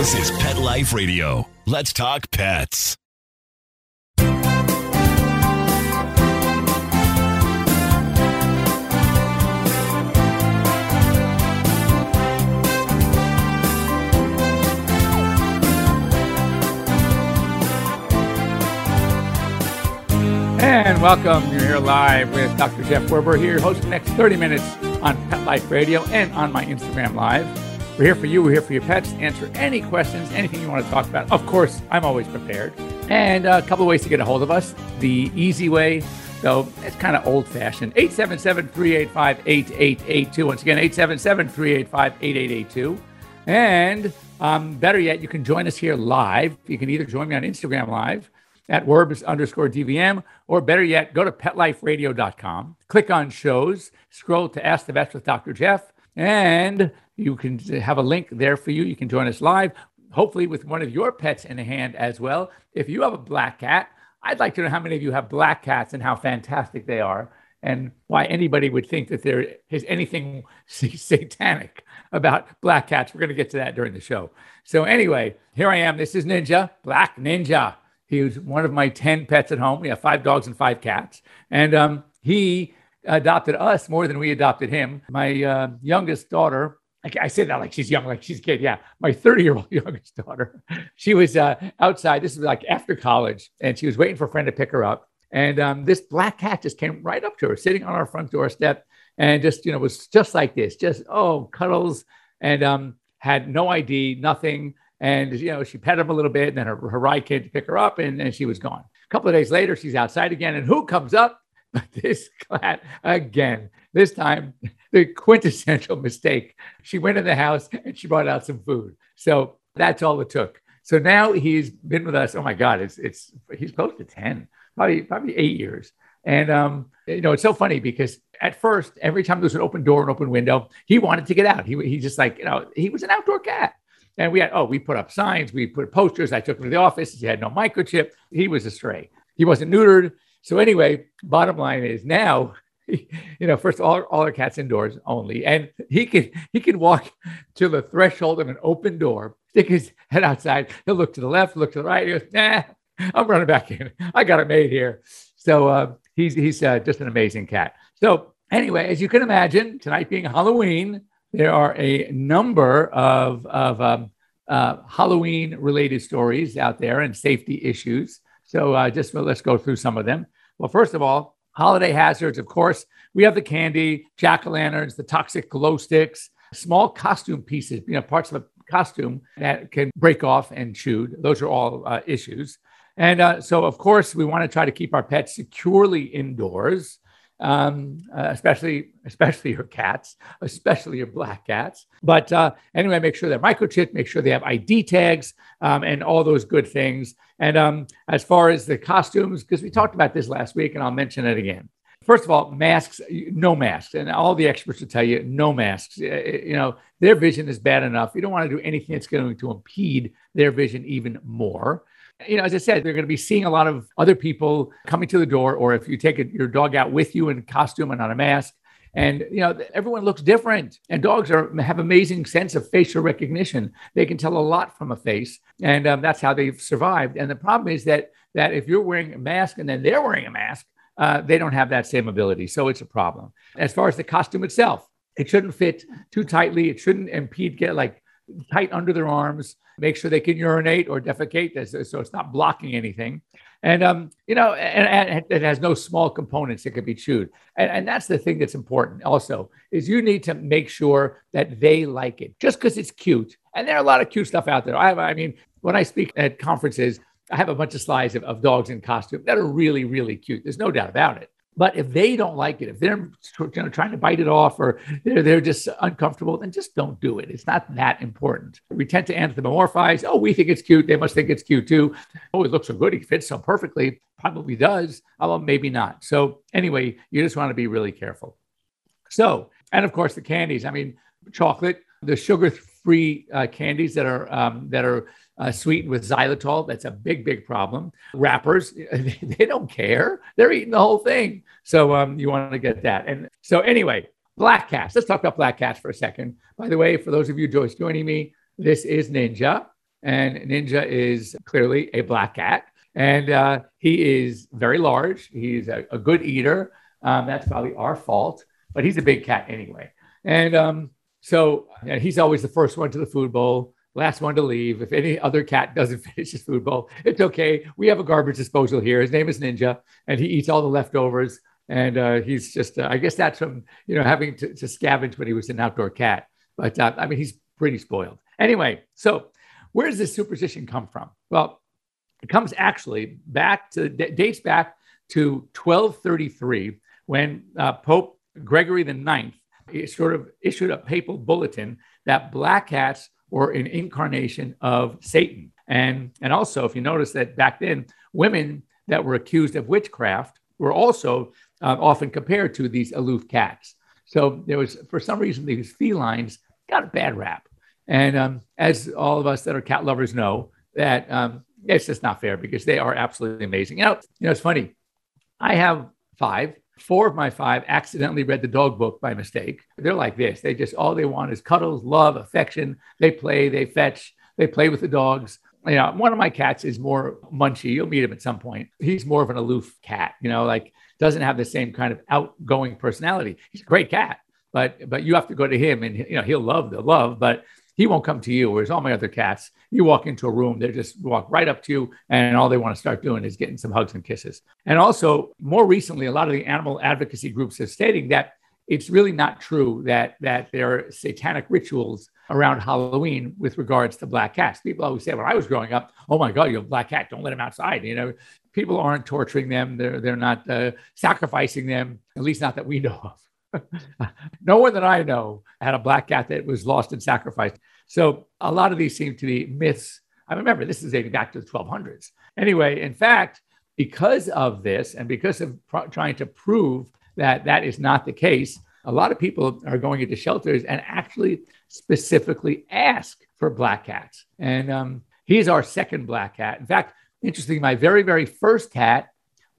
This is Pet Life Radio. Let's talk pets. And welcome. You're here live with Dr. Jeff Werber here, hosting the next 30 minutes on Pet Life Radio and on my Instagram Live. We're here for you. We're here for your pets. Answer any questions, anything you want to talk about. Of course, I'm always prepared. And a couple of ways to get a hold of us. The easy way, though, it's kind of old fashioned 877 385 8882. Once again, 877 385 8882. And um, better yet, you can join us here live. You can either join me on Instagram Live at Werbs underscore DVM, or better yet, go to petliferadio.com, click on shows, scroll to Ask the Vets with Dr. Jeff, and you can have a link there for you. You can join us live, hopefully with one of your pets in hand as well. If you have a black cat, I'd like to know how many of you have black cats and how fantastic they are, and why anybody would think that there is anything satanic about black cats. We're going to get to that during the show. So, anyway, here I am. This is Ninja, Black Ninja. He was one of my 10 pets at home. We have five dogs and five cats. And um, he adopted us more than we adopted him. My uh, youngest daughter, I say that like she's young, like she's a kid. Yeah. My 30 year old youngest daughter, she was uh, outside. This was like after college, and she was waiting for a friend to pick her up. And um, this black cat just came right up to her, sitting on our front doorstep, and just, you know, was just like this, just, oh, cuddles, and um, had no ID, nothing. And, you know, she pet him a little bit, and then her, her ride came to pick her up, and, and she was gone. A couple of days later, she's outside again, and who comes up? But this cat again. This time, the quintessential mistake. She went in the house and she brought out some food. So that's all it took. So now he's been with us. Oh my God, it's it's he's close to 10, probably probably eight years. And um, you know, it's so funny because at first, every time there was an open door, an open window, he wanted to get out. He he just like, you know, he was an outdoor cat. And we had, oh, we put up signs, we put posters. I took him to the office. He had no microchip. He was a stray. He wasn't neutered. So anyway, bottom line is now, you know, first all all our cats indoors only, and he can he can walk to the threshold of an open door, stick his head outside. He'll look to the left, look to the right. He goes, nah, I'm running back in. I got it made here. So uh, he's he's uh, just an amazing cat. So anyway, as you can imagine, tonight being Halloween, there are a number of, of um, uh, Halloween related stories out there and safety issues. So uh, just let's go through some of them. Well, first of all, holiday hazards, of course, we have the candy, jack o' lanterns, the toxic glow sticks, small costume pieces, you know, parts of a costume that can break off and chewed. Those are all uh, issues. And uh, so, of course, we want to try to keep our pets securely indoors um, uh, especially especially your cats, especially your black cats. But uh, anyway, make sure they're microchipped, make sure they have ID tags, um, and all those good things. And um, as far as the costumes, because we talked about this last week, and I'll mention it again. First of all, masks, no masks, and all the experts will tell you no masks. You know, their vision is bad enough. You don't want to do anything that's going to impede their vision even more you know, as I said, they're going to be seeing a lot of other people coming to the door, or if you take a, your dog out with you in costume and on a mask, and you know everyone looks different and dogs are have amazing sense of facial recognition. They can tell a lot from a face and um, that's how they've survived. And the problem is that that if you're wearing a mask and then they're wearing a mask uh, they don't have that same ability. So it's a problem. As far as the costume itself it shouldn't fit too tightly. It shouldn't impede get like tight under their arms, make sure they can urinate or defecate, so it's not blocking anything. And um, you know, and, and, it has no small components that can be chewed. And, and that's the thing that's important. Also, is you need to make sure that they like it. Just because it's cute, and there are a lot of cute stuff out there. I, I mean, when I speak at conferences, I have a bunch of slides of, of dogs in costume that are really, really cute. There's no doubt about it. But if they don't like it, if they're you know, trying to bite it off or they're, they're just uncomfortable, then just don't do it. It's not that important. We tend to anthropomorphize. Oh, we think it's cute. They must think it's cute too. Oh, it looks so good. He fits so perfectly. Probably does. Although maybe not. So anyway, you just want to be really careful. So, and of course the candies. I mean, chocolate, the sugar-free uh, candies that are um, that are uh, sweetened with xylitol. That's a big, big problem. Wrappers, they don't care. They're eating the whole thing. So um, you want to get that. And so anyway, black cats. Let's talk about black cats for a second. By the way, for those of you just joining me, this is Ninja. And Ninja is clearly a black cat. And uh, he is very large. He's a, a good eater. Um, that's probably our fault, but he's a big cat anyway. And um, so he's always the first one to the food bowl, last one to leave. If any other cat doesn't finish his food bowl, it's okay. We have a garbage disposal here. His name is Ninja, and he eats all the leftovers. And uh, he's just, uh, I guess that's from, you know, having to, to, scavenge when he was an outdoor cat. But uh, I mean, he's pretty spoiled. Anyway, so where does this superstition come from? Well, it comes actually back to, dates back to 1233 when uh, Pope Gregory IX sort of issued a papal bulletin that black cats were an incarnation of Satan. And, and also, if you notice that back then, women that were accused of witchcraft were also uh, often compared to these aloof cats. So there was, for some reason, these felines got a bad rap. And um, as all of us that are cat lovers know, that um, it's just not fair because they are absolutely amazing. You know, you know, it's funny. I have five. Four of my five accidentally read the dog book by mistake. They're like this. They just all they want is cuddles, love, affection. They play, they fetch, they play with the dogs. You know, one of my cats is more munchy. You'll meet him at some point. He's more of an aloof cat. You know, like doesn't have the same kind of outgoing personality. He's a great cat, but but you have to go to him, and you know he'll love the love, but he won't come to you. Whereas all my other cats, you walk into a room, they just walk right up to you, and all they want to start doing is getting some hugs and kisses. And also, more recently, a lot of the animal advocacy groups are stating that it's really not true that that there are satanic rituals around Halloween with regards to black cats. People always say when I was growing up, "Oh my God, you have a black cat! Don't let him outside." You know, people aren't torturing them; they're they're not uh, sacrificing them, at least not that we know of. No one that I know had a black cat that was lost and sacrificed. So a lot of these seem to be myths. I remember this is dating back to the 1200s. Anyway, in fact, because of this and because of pr- trying to prove that that is not the case, a lot of people are going into shelters and actually specifically ask for black cats. And um, he's our second black cat. In fact, interestingly, my very, very first cat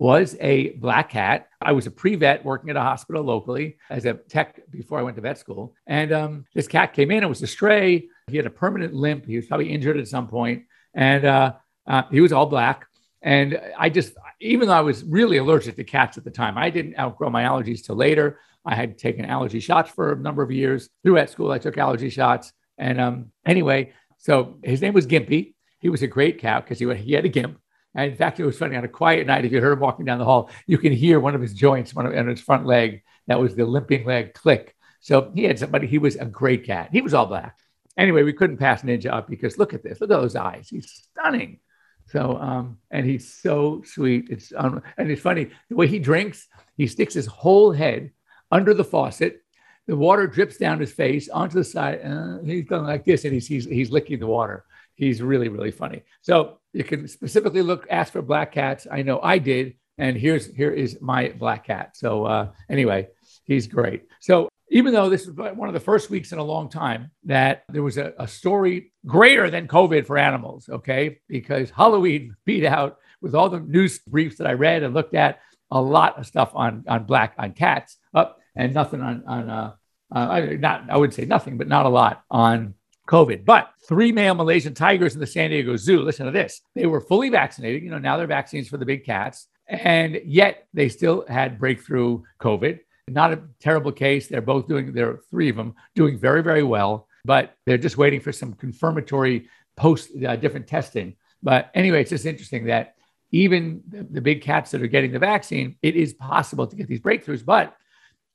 was a black cat. I was a pre vet working at a hospital locally as a tech before I went to vet school. And um, this cat came in, it was a stray. He had a permanent limp. He was probably injured at some point. And uh, uh, he was all black. And I just, even though I was really allergic to cats at the time, I didn't outgrow my allergies till later. I had taken allergy shots for a number of years. Through vet school, I took allergy shots. And um, anyway, so his name was Gimpy. He was a great cat because he, he had a gimp. And in fact, it was funny on a quiet night. If you heard him walking down the hall, you can hear one of his joints, one of on his front leg. That was the limping leg click. So he had somebody. He was a great cat. He was all black. Anyway, we couldn't pass Ninja up because look at this. Look at those eyes. He's stunning. So, um, and he's so sweet. It's um, and it's funny the way he drinks. He sticks his whole head under the faucet. The water drips down his face onto the side. Uh, he's going like this, and he's, he's he's licking the water. He's really really funny. So you can specifically look, ask for black cats. I know I did. And here's here is my black cat. So uh, anyway, he's great. So even though this is one of the first weeks in a long time that there was a, a story greater than COVID for animals, okay? Because Halloween beat out with all the news briefs that I read and looked at, a lot of stuff on on black on cats up and nothing on on uh, uh, not I would say nothing, but not a lot on COVID. But three male Malaysian tigers in the San Diego Zoo, listen to this. They were fully vaccinated. You know, now they're vaccines for the big cats. And yet they still had breakthrough COVID. Not a terrible case. They're both doing, there are three of them doing very, very well, but they're just waiting for some confirmatory post uh, different testing. But anyway, it's just interesting that even the, the big cats that are getting the vaccine, it is possible to get these breakthroughs. But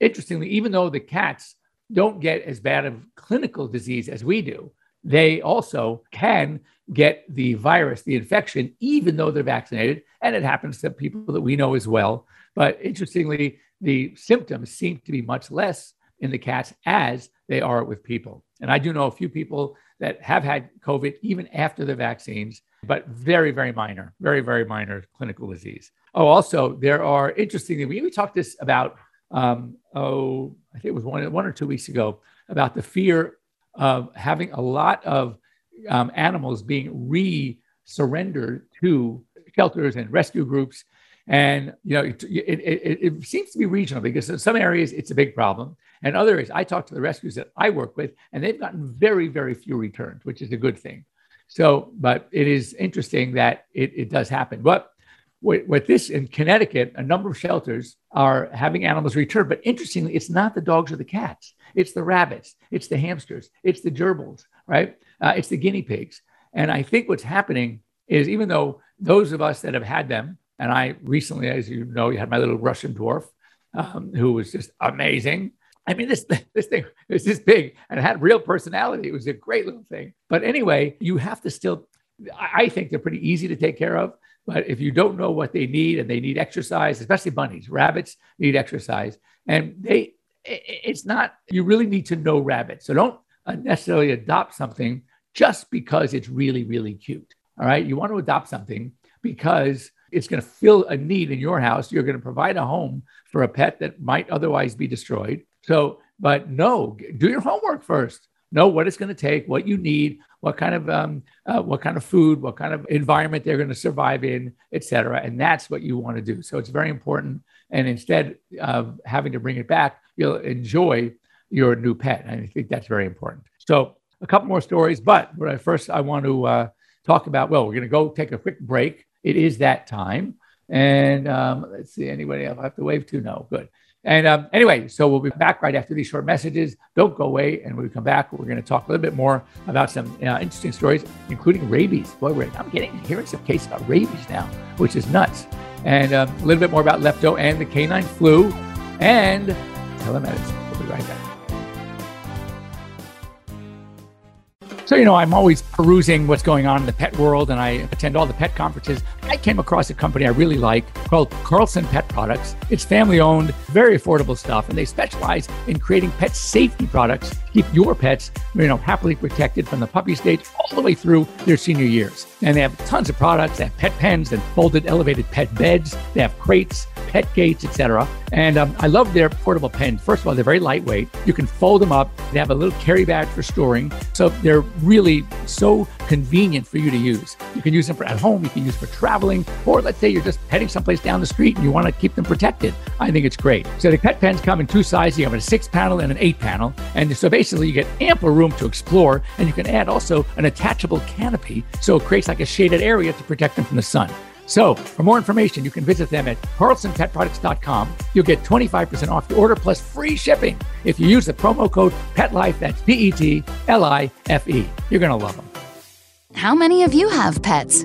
interestingly, even though the cats don't get as bad of clinical disease as we do, they also can get the virus, the infection, even though they're vaccinated. And it happens to people that we know as well. But interestingly, the symptoms seem to be much less in the cats as they are with people. And I do know a few people that have had COVID even after the vaccines, but very, very minor, very, very minor clinical disease. Oh, also, there are interestingly, we talked this about um, oh, I think it was one, one or two weeks ago about the fear of having a lot of um, animals being re surrendered to shelters and rescue groups. And you know, it, it, it, it, seems to be regional because in some areas it's a big problem, and other areas I talk to the rescues that I work with, and they've gotten very, very few returns, which is a good thing. So, but it is interesting that it, it does happen. But with, this in Connecticut, a number of shelters are having animals returned. But interestingly, it's not the dogs or the cats, it's the rabbits, it's the hamsters, it's the gerbils, right? Uh, it's the guinea pigs. And I think what's happening is even though those of us that have had them, and I recently, as you know, you had my little Russian dwarf um, who was just amazing. I mean, this this thing was this big and had real personality. It was a great little thing. But anyway, you have to still. I think they're pretty easy to take care of. But if you don't know what they need and they need exercise, especially bunnies, rabbits need exercise, and they, it's not. You really need to know rabbits. So don't necessarily adopt something just because it's really really cute. All right, you want to adopt something because it's going to fill a need in your house. You're going to provide a home for a pet that might otherwise be destroyed. So, but no, do your homework first. Know what it's going to take, what you need, what kind of um, uh, what kind of food, what kind of environment they're going to survive in, etc. And that's what you want to do. So it's very important. And instead of having to bring it back, you'll enjoy your new pet. And I think that's very important. So a couple more stories, but first I want to uh, talk about. Well, we're going to go take a quick break it is that time. And um, let's see, anybody else I have to wave to? No, good. And um, anyway, so we'll be back right after these short messages. Don't go away. And when we come back, we're going to talk a little bit more about some uh, interesting stories, including rabies. Boy, I'm getting hearing some cases about rabies now, which is nuts. And um, a little bit more about lepto and the canine flu and telemedicine. We'll be right back. So, you know, I'm always perusing what's going on in the pet world and I attend all the pet conferences. I came across a company I really like called Carlson Pet Products. It's family owned, very affordable stuff, and they specialize in creating pet safety products to keep your pets, you know, happily protected from the puppy stage all the way through their senior years. And they have tons of products. They have pet pens and folded elevated pet beds. They have crates, pet gates, etc. And um, I love their portable pens. First of all, they're very lightweight. You can fold them up. They have a little carry bag for storing. So they're really so convenient for you to use. You can use them for at home. You can use for traveling, or let's say you're just heading someplace down the street and you want to keep them protected. I think it's great. So the pet pens come in two sizes. You have a six panel and an eight panel, and so basically you get ample room to explore, and you can add also an attachable canopy, so it creates like a shaded area to protect them from the sun. So, for more information, you can visit them at carlsonpetproducts.com. You'll get 25% off your order plus free shipping if you use the promo code PETLIFE. That's P E T L I F E. You're going to love them. How many of you have pets?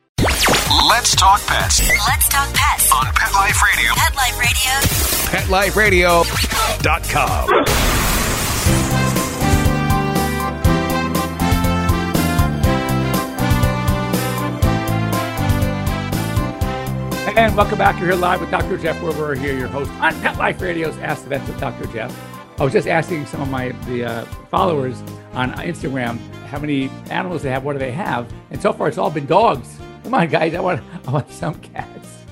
Let's talk pets. Let's talk pets on Pet Life Radio. Pet Life Radio. PetLifeRadio.com. And welcome back. You're here live with Dr. Jeff Werber here, your host on Pet Life Radio's Ask the Vets with Dr. Jeff. I was just asking some of my the uh, followers on Instagram how many animals they have, what do they have, and so far it's all been dogs. Come on, guys. I want, I want some cats.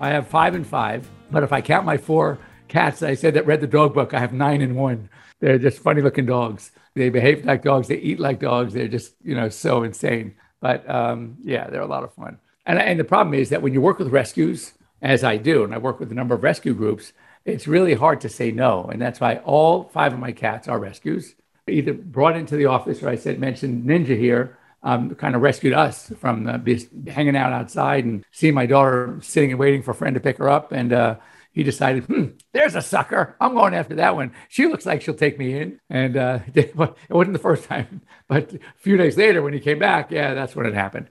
I have five and five, but if I count my four cats I said that read the dog book, I have nine and one. They're just funny looking dogs. They behave like dogs. They eat like dogs. They're just, you know, so insane. But um, yeah, they're a lot of fun. And, and the problem is that when you work with rescues, as I do, and I work with a number of rescue groups, it's really hard to say no. And that's why all five of my cats are rescues, either brought into the office or I said, mentioned Ninja here, um, kind of rescued us from uh, hanging out outside and seeing my daughter sitting and waiting for a friend to pick her up. And uh, he decided, hmm, there's a sucker. I'm going after that one. She looks like she'll take me in. And uh, it wasn't the first time, but a few days later when he came back, yeah, that's when it happened.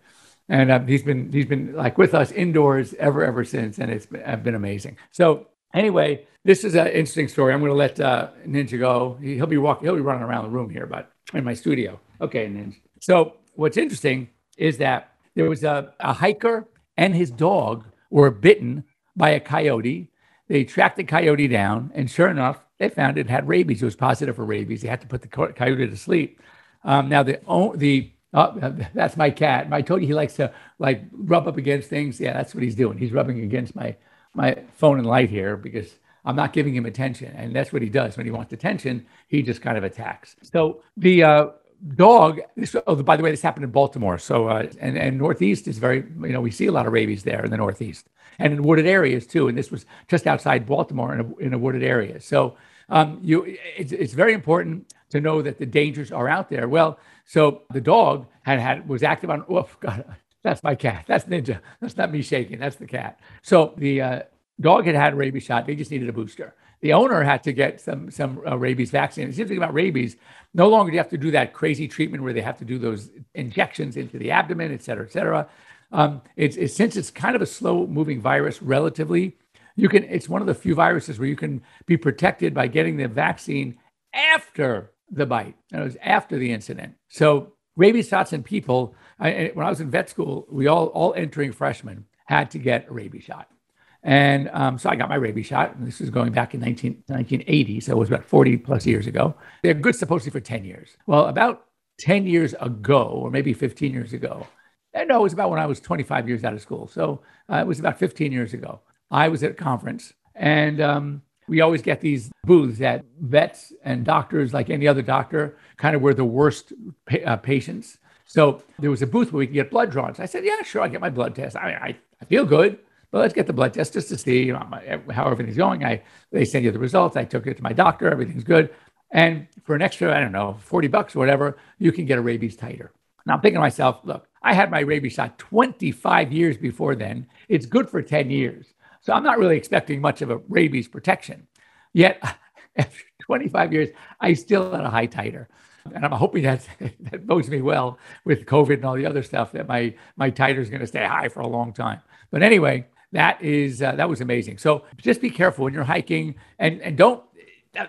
and uh, he's been he's been like with us indoors ever ever since, and it's been, been amazing. So anyway, this is an interesting story. I'm going to let uh, Ninja go. He, will be walking. He'll be running around the room here, but in my studio. Okay, Ninja. So what's interesting is that there was a, a hiker and his dog were bitten by a coyote. They tracked the coyote down, and sure enough, they found it had rabies. It was positive for rabies. They had to put the coyote to sleep. Um, now the the oh, that's my cat. I told you he likes to like rub up against things. Yeah, that's what he's doing. He's rubbing against my my phone and light here because I'm not giving him attention, and that's what he does when he wants attention. He just kind of attacks. So the uh, dog. This, oh, by the way, this happened in Baltimore. So uh, and and Northeast is very you know we see a lot of rabies there in the Northeast and in wooded areas too. And this was just outside Baltimore in a, in a wooded area. So um, you it's, it's very important to know that the dangers are out there. Well, so the dog had had was active on. Oh God, that's my cat. That's Ninja. That's not me shaking. That's the cat. So the uh, dog had had a rabies shot. They just needed a booster. The owner had to get some some uh, rabies vaccine. It's interesting about rabies. No longer do you have to do that crazy treatment where they have to do those injections into the abdomen, et cetera, et cetera. Um, it's, it's since it's kind of a slow moving virus relatively. You can. It's one of the few viruses where you can be protected by getting the vaccine after the bite. And It was after the incident. So rabies shots in people. I, when I was in vet school, we all all entering freshmen had to get a rabies shot. And um, so I got my rabies shot. And this was going back in 19, 1980. So it was about 40 plus years ago. They're good supposedly for 10 years. Well, about 10 years ago, or maybe 15 years ago, and no, it was about when I was 25 years out of school. So uh, it was about 15 years ago. I was at a conference and um, we always get these booths that vets and doctors, like any other doctor, kind of were the worst pa- uh, patients. So there was a booth where we could get blood drawn. So I said, yeah, sure, I get my blood test. I, I, I feel good, but let's get the blood test just to see you know, how everything's going. I They send you the results. I took it to my doctor. Everything's good. And for an extra, I don't know, 40 bucks or whatever, you can get a rabies titer. Now I'm thinking to myself, look, I had my rabies shot 25 years before then. It's good for 10 years. So I'm not really expecting much of a rabies protection. Yet, after 25 years, I still had a high titer. And I'm hoping that that bodes me well with COVID and all the other stuff that my my titer is going to stay high for a long time. But anyway, that is uh, that was amazing. So just be careful when you're hiking and and don't.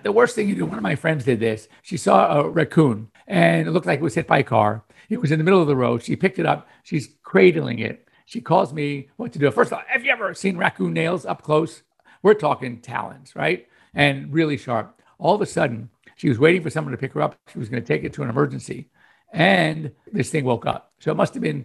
The worst thing you do. One of my friends did this. She saw a raccoon and it looked like it was hit by a car. It was in the middle of the road. She picked it up. She's cradling it. She calls me what to do. First of all, have you ever seen raccoon nails up close? We're talking talons, right? And really sharp. All of a sudden, she was waiting for someone to pick her up. She was going to take it to an emergency. And this thing woke up. So it must have been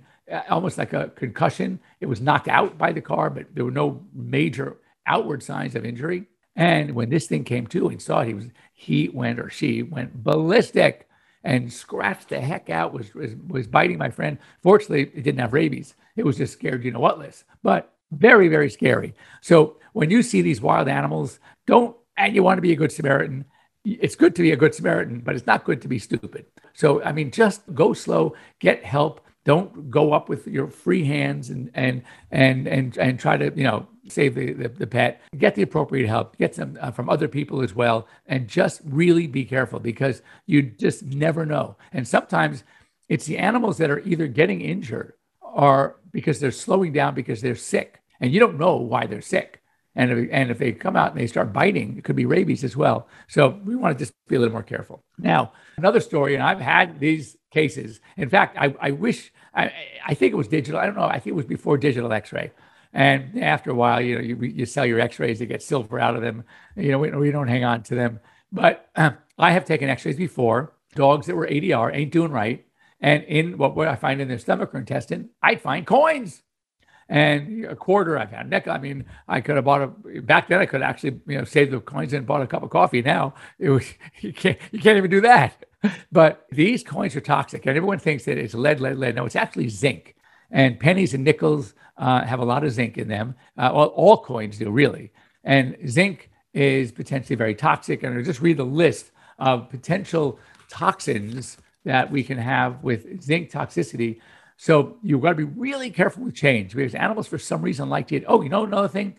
almost like a concussion. It was knocked out by the car, but there were no major outward signs of injury. And when this thing came to and saw it, he was he went or she went ballistic and scratched the heck out, was, was, was biting my friend. Fortunately, it didn't have rabies. It was just scared, you know what, Liz? But very, very scary. So when you see these wild animals, don't, and you want to be a good Samaritan, it's good to be a good Samaritan, but it's not good to be stupid. So, I mean, just go slow, get help, don't go up with your free hands and and and and and try to you know save the, the, the pet. Get the appropriate help. Get some uh, from other people as well, and just really be careful because you just never know. And sometimes it's the animals that are either getting injured or because they're slowing down because they're sick, and you don't know why they're sick. And if, and if they come out and they start biting, it could be rabies as well. So we want to just be a little more careful. Now, another story, and I've had these cases. In fact, I, I wish, I, I think it was digital. I don't know. I think it was before digital x ray. And after a while, you know, you, you sell your x rays to get silver out of them. You know, we, we don't hang on to them. But uh, I have taken x rays before, dogs that were ADR ain't doing right. And in what, I find in their stomach or intestine, I'd find coins and a quarter I've had nickel. I mean, I could have bought a back then. I could actually you know save the coins and bought a cup of coffee. Now it was you can't you can't even do that. But these coins are toxic, and everyone thinks that it's lead, lead, lead. No, it's actually zinc. And pennies and nickels uh, have a lot of zinc in them. Uh, all coins do really. And zinc is potentially very toxic. And I'll just read the list of potential toxins that we can have with zinc toxicity. So you've got to be really careful with change because animals, for some reason, like to. Oh, you know another thing,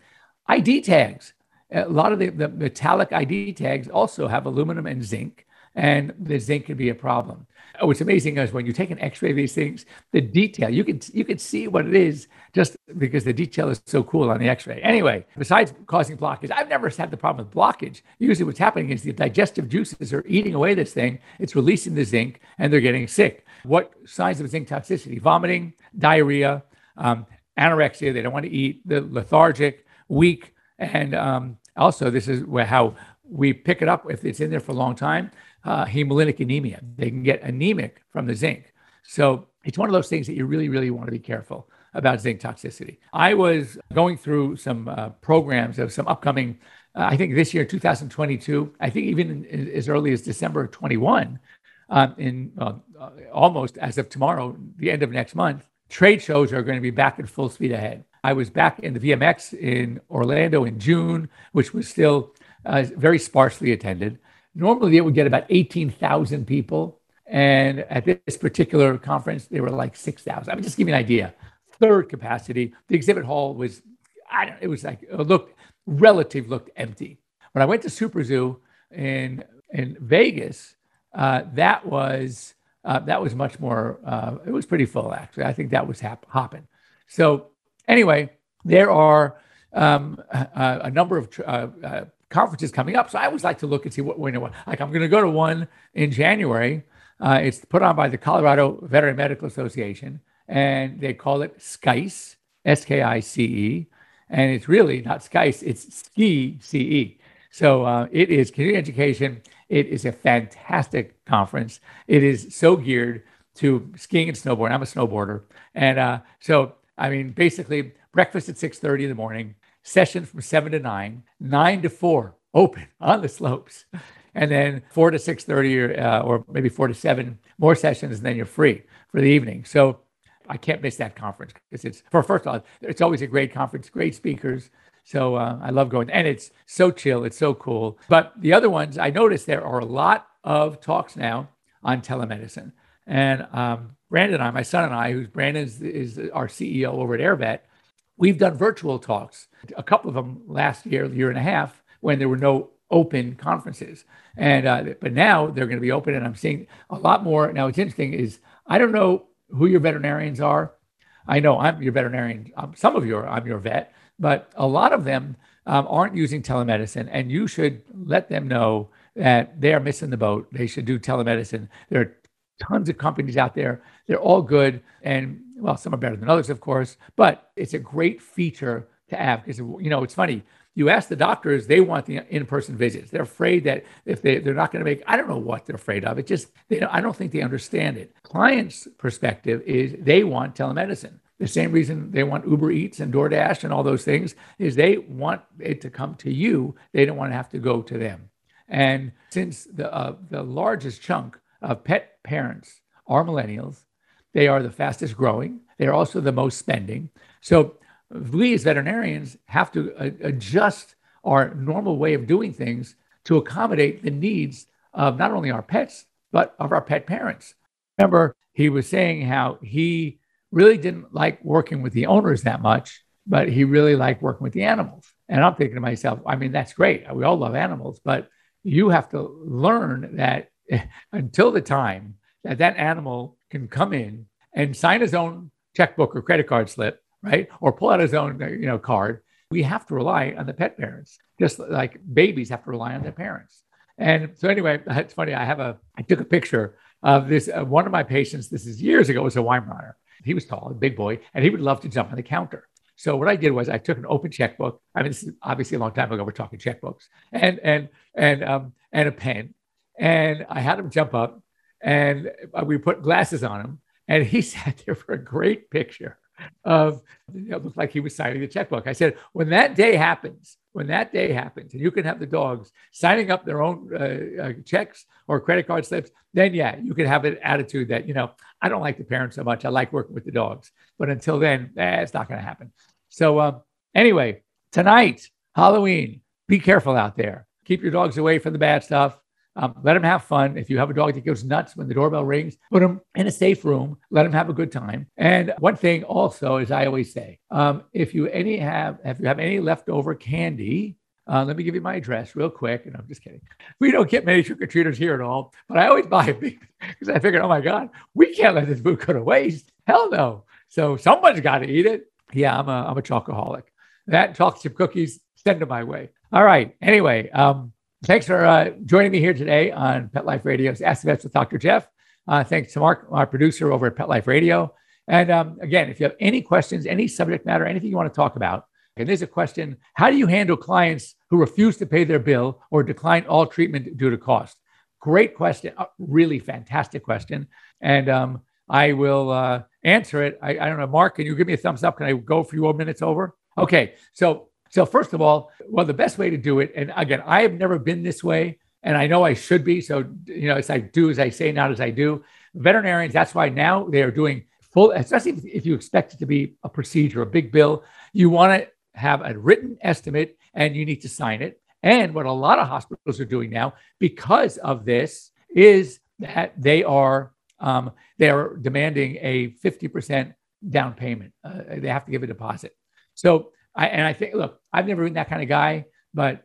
ID tags. A lot of the, the metallic ID tags also have aluminum and zinc. And the zinc can be a problem. Oh, what's amazing is when you take an X-ray of these things, the detail you can you can see what it is just because the detail is so cool on the X-ray. Anyway, besides causing blockage, I've never had the problem with blockage. Usually, what's happening is the digestive juices are eating away this thing. It's releasing the zinc, and they're getting sick. What signs of zinc toxicity? Vomiting, diarrhea, um, anorexia. They don't want to eat. The lethargic, weak, and um, also this is how we pick it up if it's in there for a long time uh, hemolytic anemia. They can get anemic from the zinc. So it's one of those things that you really, really want to be careful about zinc toxicity. I was going through some uh, programs of some upcoming, uh, I think this year, 2022, I think even in, as early as December 21, um, in uh, almost as of tomorrow, the end of next month, trade shows are going to be back at full speed ahead. I was back in the VMX in Orlando in June, which was still uh, very sparsely attended. Normally, it would get about 18,000 people. And at this particular conference, they were like 6,000. I mean, just give you an idea. Third capacity. The exhibit hall was, I don't it was like, it looked, relative looked empty. When I went to Super Zoo in, in Vegas, uh, that was, uh, that was much more, uh, it was pretty full, actually. I think that was hap- hopping. So, anyway, there are um, a, a, number of uh, uh, conferences coming up. So I always like to look and see what, you know, like I'm going to go to one in January. Uh, it's put on by the Colorado Veterinary Medical Association, and they call it SKICE, S K I C E. And it's really not SKICE, it's SKI CE. So uh, it is continuing education. It is a fantastic conference. It is so geared to skiing and snowboarding. I'm a snowboarder. And uh, so, I mean, basically, breakfast at 6.30 in the morning, session from seven to nine, nine to four open on the slopes, and then four to six thirty or uh, or maybe four to seven more sessions, and then you're free for the evening. So I can't miss that conference because it's for first of all, it's always a great conference, great speakers. So uh, I love going, and it's so chill, it's so cool. But the other ones, I noticed there are a lot of talks now on telemedicine. And um, Brandon and I, my son and I, who's Brandon is, is our CEO over at AirVet, We've done virtual talks, a couple of them last year, year and a half, when there were no open conferences. And uh, but now they're going to be open, and I'm seeing a lot more. Now, what's interesting is I don't know who your veterinarians are. I know I'm your veterinarian. Um, some of you are, I'm your vet, but a lot of them um, aren't using telemedicine, and you should let them know that they are missing the boat. They should do telemedicine. There are tons of companies out there. They're all good, and well, some are better than others, of course, but it's a great feature to have because, you know, it's funny. You ask the doctors, they want the in-person visits. They're afraid that if they, they're not going to make, I don't know what they're afraid of. It just, they don't, I don't think they understand it. Clients' perspective is they want telemedicine. The same reason they want Uber Eats and DoorDash and all those things is they want it to come to you. They don't want to have to go to them. And since the uh, the largest chunk of pet parents are millennials, they are the fastest growing. They are also the most spending. So we as veterinarians have to uh, adjust our normal way of doing things to accommodate the needs of not only our pets, but of our pet parents. Remember, he was saying how he really didn't like working with the owners that much, but he really liked working with the animals. And I'm thinking to myself, I mean, that's great. We all love animals, but you have to learn that until the time that that animal can come in and sign his own checkbook or credit card slip, right? Or pull out his own, you know, card. We have to rely on the pet parents, just like babies have to rely on their parents. And so, anyway, it's funny. I have a, I took a picture of this. Uh, one of my patients, this is years ago, was a Weimaraner. He was tall, a big boy, and he would love to jump on the counter. So what I did was I took an open checkbook. I mean, this is obviously a long time ago. We're talking checkbooks, and and and um and a pen, and I had him jump up, and we put glasses on him, and he sat there for a great picture of it looked like he was signing the checkbook. I said, when that day happens, when that day happens, and you can have the dogs signing up their own uh, uh, checks or credit card slips, then yeah, you can have an attitude that you know I don't like the parents so much. I like working with the dogs, but until then, eh, it's not going to happen. So um, anyway, tonight, Halloween. Be careful out there. Keep your dogs away from the bad stuff. Um, let them have fun. If you have a dog that goes nuts when the doorbell rings, put them in a safe room. Let them have a good time. And one thing also, as I always say, um, if you any have if you have any leftover candy, Uh, let me give you my address real quick. And I'm just kidding. We don't get many trick or treaters here at all, but I always buy a big because I figured, oh my God, we can't let this food go to waste. Hell no. So someone's got to eat it. Yeah, I'm a, I'm a chocoholic. That chocolate chip cookies, send them my way. All right. Anyway, um, thanks for uh, joining me here today on Pet Life Radio's Ask the Vets with Dr. Jeff. Uh, thanks to Mark, our producer over at Pet Life Radio. And um, again, if you have any questions, any subject matter, anything you want to talk about, and there's a question How do you handle clients who refuse to pay their bill or decline all treatment due to cost? Great question. Really fantastic question. And um, I will uh, answer it. I, I, don't know, Mark, can you give me a thumbs up? Can I go a few more minutes over? Okay. So, so first of all, well, the best way to do it, and again, I have never been this way, and I know I should be. So, you know, as I do as I say, not as I do. Veterinarians, that's why now they are doing full, especially if, if you expect it to be a procedure, a big bill, you want to have a written estimate and you need to sign it. And what a lot of hospitals are doing now, because of this, is that they are um, they are demanding a 50% down payment. Uh, they have to give a deposit. So I and I think look, I've never been that kind of guy, but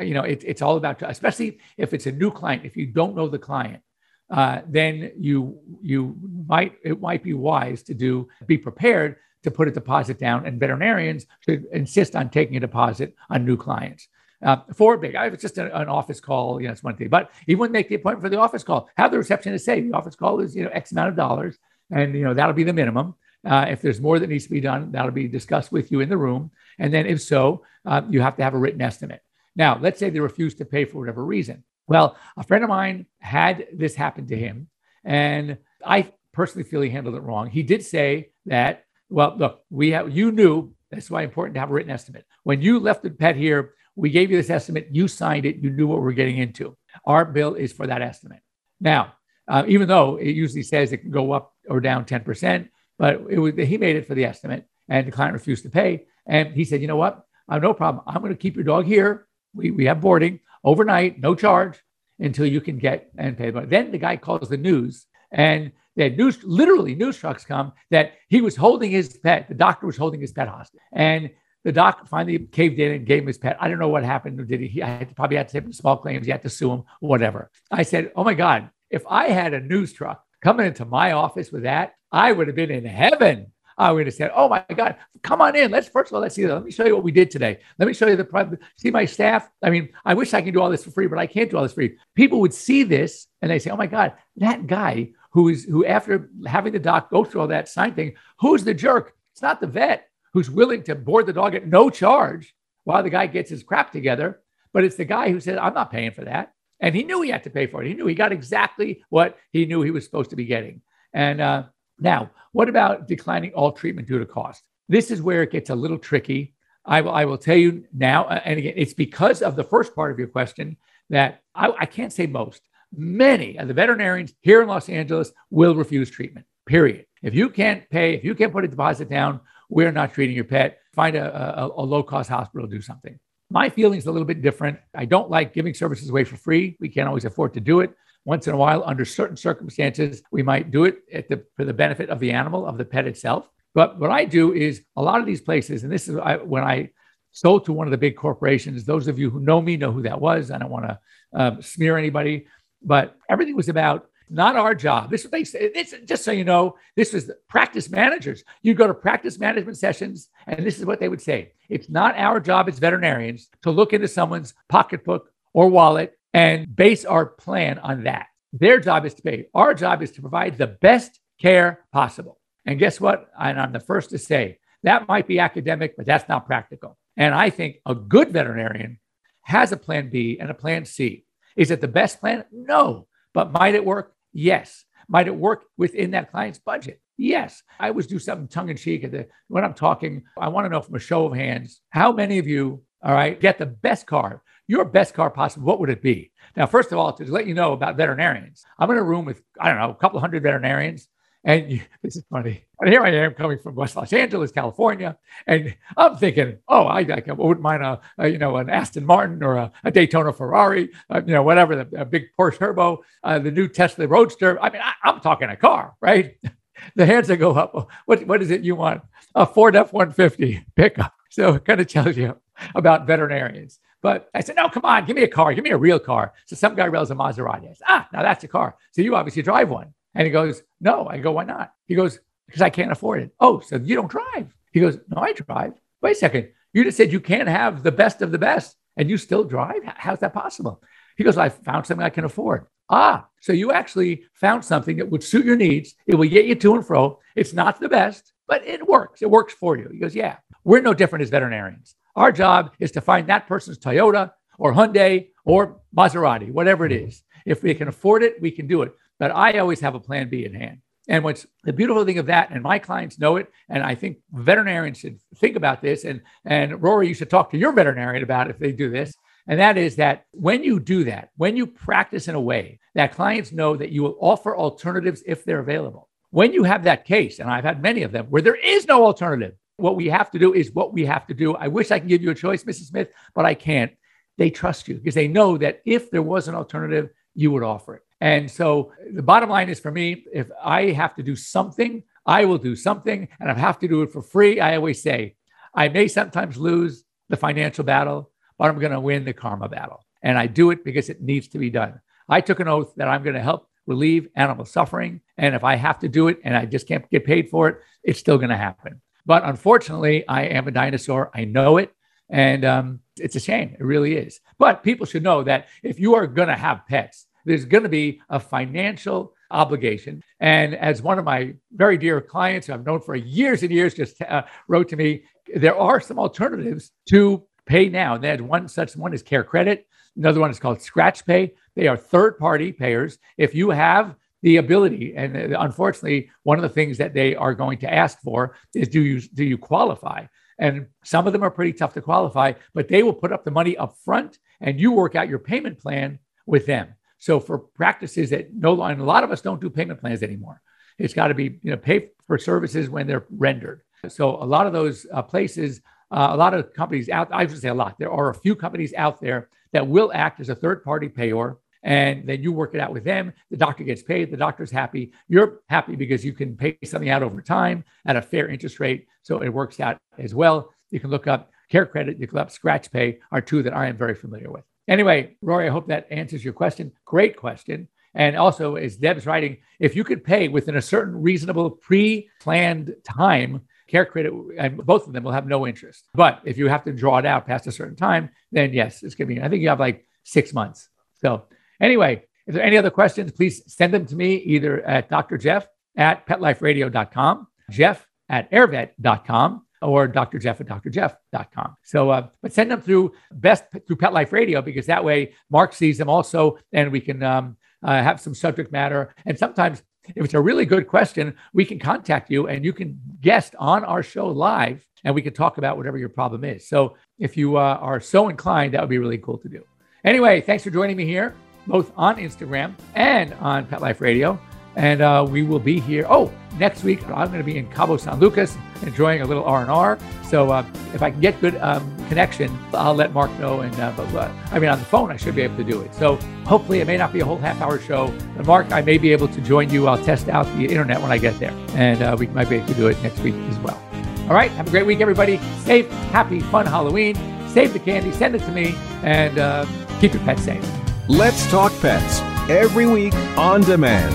you know, it, it's all about especially if it's a new client. If you don't know the client, uh, then you you might it might be wise to do be prepared to put a deposit down, and veterinarians should insist on taking a deposit on new clients. Uh, for big, I was just a, an office call, you know, it's one thing, but he wouldn't make the appointment for the office call. Have the receptionist say the office call is, you know, X amount of dollars, and you know that'll be the minimum. Uh, if there's more that needs to be done, that'll be discussed with you in the room. And then, if so, uh, you have to have a written estimate. Now, let's say they refuse to pay for whatever reason. Well, a friend of mine had this happen to him, and I personally feel he handled it wrong. He did say that well, look, we have you knew that's why important to have a written estimate. When you left the pet here, we gave you this estimate. You signed it. You knew what we're getting into. Our bill is for that estimate. Now, uh, even though it usually says it can go up or down 10%, but it was, he made it for the estimate and the client refused to pay. And he said, you know what? I have no problem. I'm going to keep your dog here. We, we have boarding overnight, no charge until you can get and pay. But then the guy calls the news and they had news, literally news trucks come that he was holding his pet. The doctor was holding his pet hostage. And the doc finally caved in and gave him his pet. I don't know what happened. Did he? he I had probably had to take him small claims. He had to sue him, whatever. I said, Oh my God, if I had a news truck coming into my office with that, I would have been in heaven. I would have said, "Oh my God, come on in. Let's first of all, let's see. Let me show you what we did today. Let me show you the. See my staff. I mean, I wish I could do all this for free, but I can't do all this for free. People would see this and they say, "Oh my God, that guy who is who after having the doc go through all that sign thing, who's the jerk? It's not the vet who's willing to board the dog at no charge while the guy gets his crap together, but it's the guy who said, "I'm not paying for that." And he knew he had to pay for it. He knew he got exactly what he knew he was supposed to be getting. And uh, now, what about declining all treatment due to cost? This is where it gets a little tricky. I will, I will tell you now, uh, and again, it's because of the first part of your question that I, I can't say most many of the veterinarians here in Los Angeles will refuse treatment, period. If you can't pay, if you can't put a deposit down, we're not treating your pet. Find a, a, a low cost hospital, do something. My feeling is a little bit different. I don't like giving services away for free. We can't always afford to do it. Once in a while, under certain circumstances, we might do it the, for the benefit of the animal, of the pet itself. But what I do is a lot of these places, and this is I, when I sold to one of the big corporations. Those of you who know me know who that was. I don't want to um, smear anybody, but everything was about not our job. This is they say, this, just so you know, this was practice managers. You go to practice management sessions, and this is what they would say. It's not our job as veterinarians to look into someone's pocketbook or wallet and base our plan on that. Their job is to pay. Our job is to provide the best care possible. And guess what? And I'm the first to say that might be academic, but that's not practical. And I think a good veterinarian has a plan B and a plan C. Is it the best plan? No. But might it work? Yes. Might it work within that client's budget? Yes. I always do something tongue in cheek when I'm talking. I want to know from a show of hands how many of you, all right, get the best car, your best car possible. What would it be? Now, first of all, to let you know about veterinarians, I'm in a room with, I don't know, a couple hundred veterinarians. And you, this is funny. And here I am coming from West Los Angeles, California, and I'm thinking, oh, I, I wouldn't mind a, a, you know an Aston Martin or a, a Daytona Ferrari, uh, you know whatever, the big Porsche Turbo, uh, the new Tesla Roadster. I mean, I, am talking a car, right? the hands that go up. What what is it you want? A Ford F-150 pickup. So it kind of tells you about veterinarians. But I said, no, come on, give me a car, give me a real car. So some guy rails a Maserati. I said, ah, now that's a car. So you obviously drive one. And he goes, no. I go, why not? He goes, because I can't afford it. Oh, so you don't drive? He goes, no, I drive. Wait a second. You just said you can't have the best of the best and you still drive? How's that possible? He goes, I found something I can afford. Ah, so you actually found something that would suit your needs. It will get you to and fro. It's not the best, but it works. It works for you. He goes, Yeah, we're no different as veterinarians. Our job is to find that person's Toyota or Hyundai or Maserati, whatever it is. If we can afford it, we can do it. But I always have a plan B in hand. And what's the beautiful thing of that, and my clients know it, and I think veterinarians should think about this. And, and Rory, you should talk to your veterinarian about if they do this. And that is that when you do that, when you practice in a way that clients know that you will offer alternatives if they're available, when you have that case, and I've had many of them where there is no alternative, what we have to do is what we have to do. I wish I could give you a choice, Mrs. Smith, but I can't. They trust you because they know that if there was an alternative, you would offer it. And so the bottom line is for me, if I have to do something, I will do something. And I have to do it for free. I always say, I may sometimes lose the financial battle, but I'm going to win the karma battle. And I do it because it needs to be done. I took an oath that I'm going to help relieve animal suffering. And if I have to do it and I just can't get paid for it, it's still going to happen. But unfortunately, I am a dinosaur. I know it. And um, it's a shame. It really is. But people should know that if you are going to have pets, there's going to be a financial obligation. And as one of my very dear clients who I've known for years and years just uh, wrote to me, there are some alternatives to pay now. And they had one such one is Care Credit. Another one is called Scratch Pay. They are third party payers. If you have the ability, and uh, unfortunately, one of the things that they are going to ask for is do you do you qualify? And some of them are pretty tough to qualify, but they will put up the money up front and you work out your payment plan with them. So for practices that no longer, a lot of us don't do payment plans anymore. It's got to be, you know, pay for services when they're rendered. So a lot of those uh, places uh, a lot of companies out, I should say a lot, there are a few companies out there that will act as a third party payor. And then you work it out with them. The doctor gets paid. The doctor's happy. You're happy because you can pay something out over time at a fair interest rate. So it works out as well. You can look up Care Credit, you can look up Scratch Pay, are two that I am very familiar with. Anyway, Rory, I hope that answers your question. Great question. And also, as Deb's writing, if you could pay within a certain reasonable pre planned time, Care credit, and both of them will have no interest. But if you have to draw it out past a certain time, then yes, it's going to be, I think you have like six months. So, anyway, if there are any other questions, please send them to me either at Dr. Jeff at petliferadio.com, Jeff at airvet.com, or Dr. Jeff at drjeff.com. So, uh, but send them through best through Pet Life Radio because that way Mark sees them also, and we can um, uh, have some subject matter. And sometimes if it's a really good question, we can contact you and you can guest on our show live and we can talk about whatever your problem is. So if you uh, are so inclined, that would be really cool to do. Anyway, thanks for joining me here, both on Instagram and on Pet Life Radio. And uh, we will be here. Oh, next week I'm going to be in Cabo San Lucas enjoying a little R&R. So uh, if I can get good um, connection, I'll let Mark know. And uh, but, I mean, on the phone, I should be able to do it. So hopefully, it may not be a whole half hour show. But Mark, I may be able to join you. I'll test out the internet when I get there, and uh, we might be able to do it next week as well. All right, have a great week, everybody. Safe, happy, fun Halloween. Save the candy, send it to me, and uh, keep your pets safe. Let's talk pets every week on demand,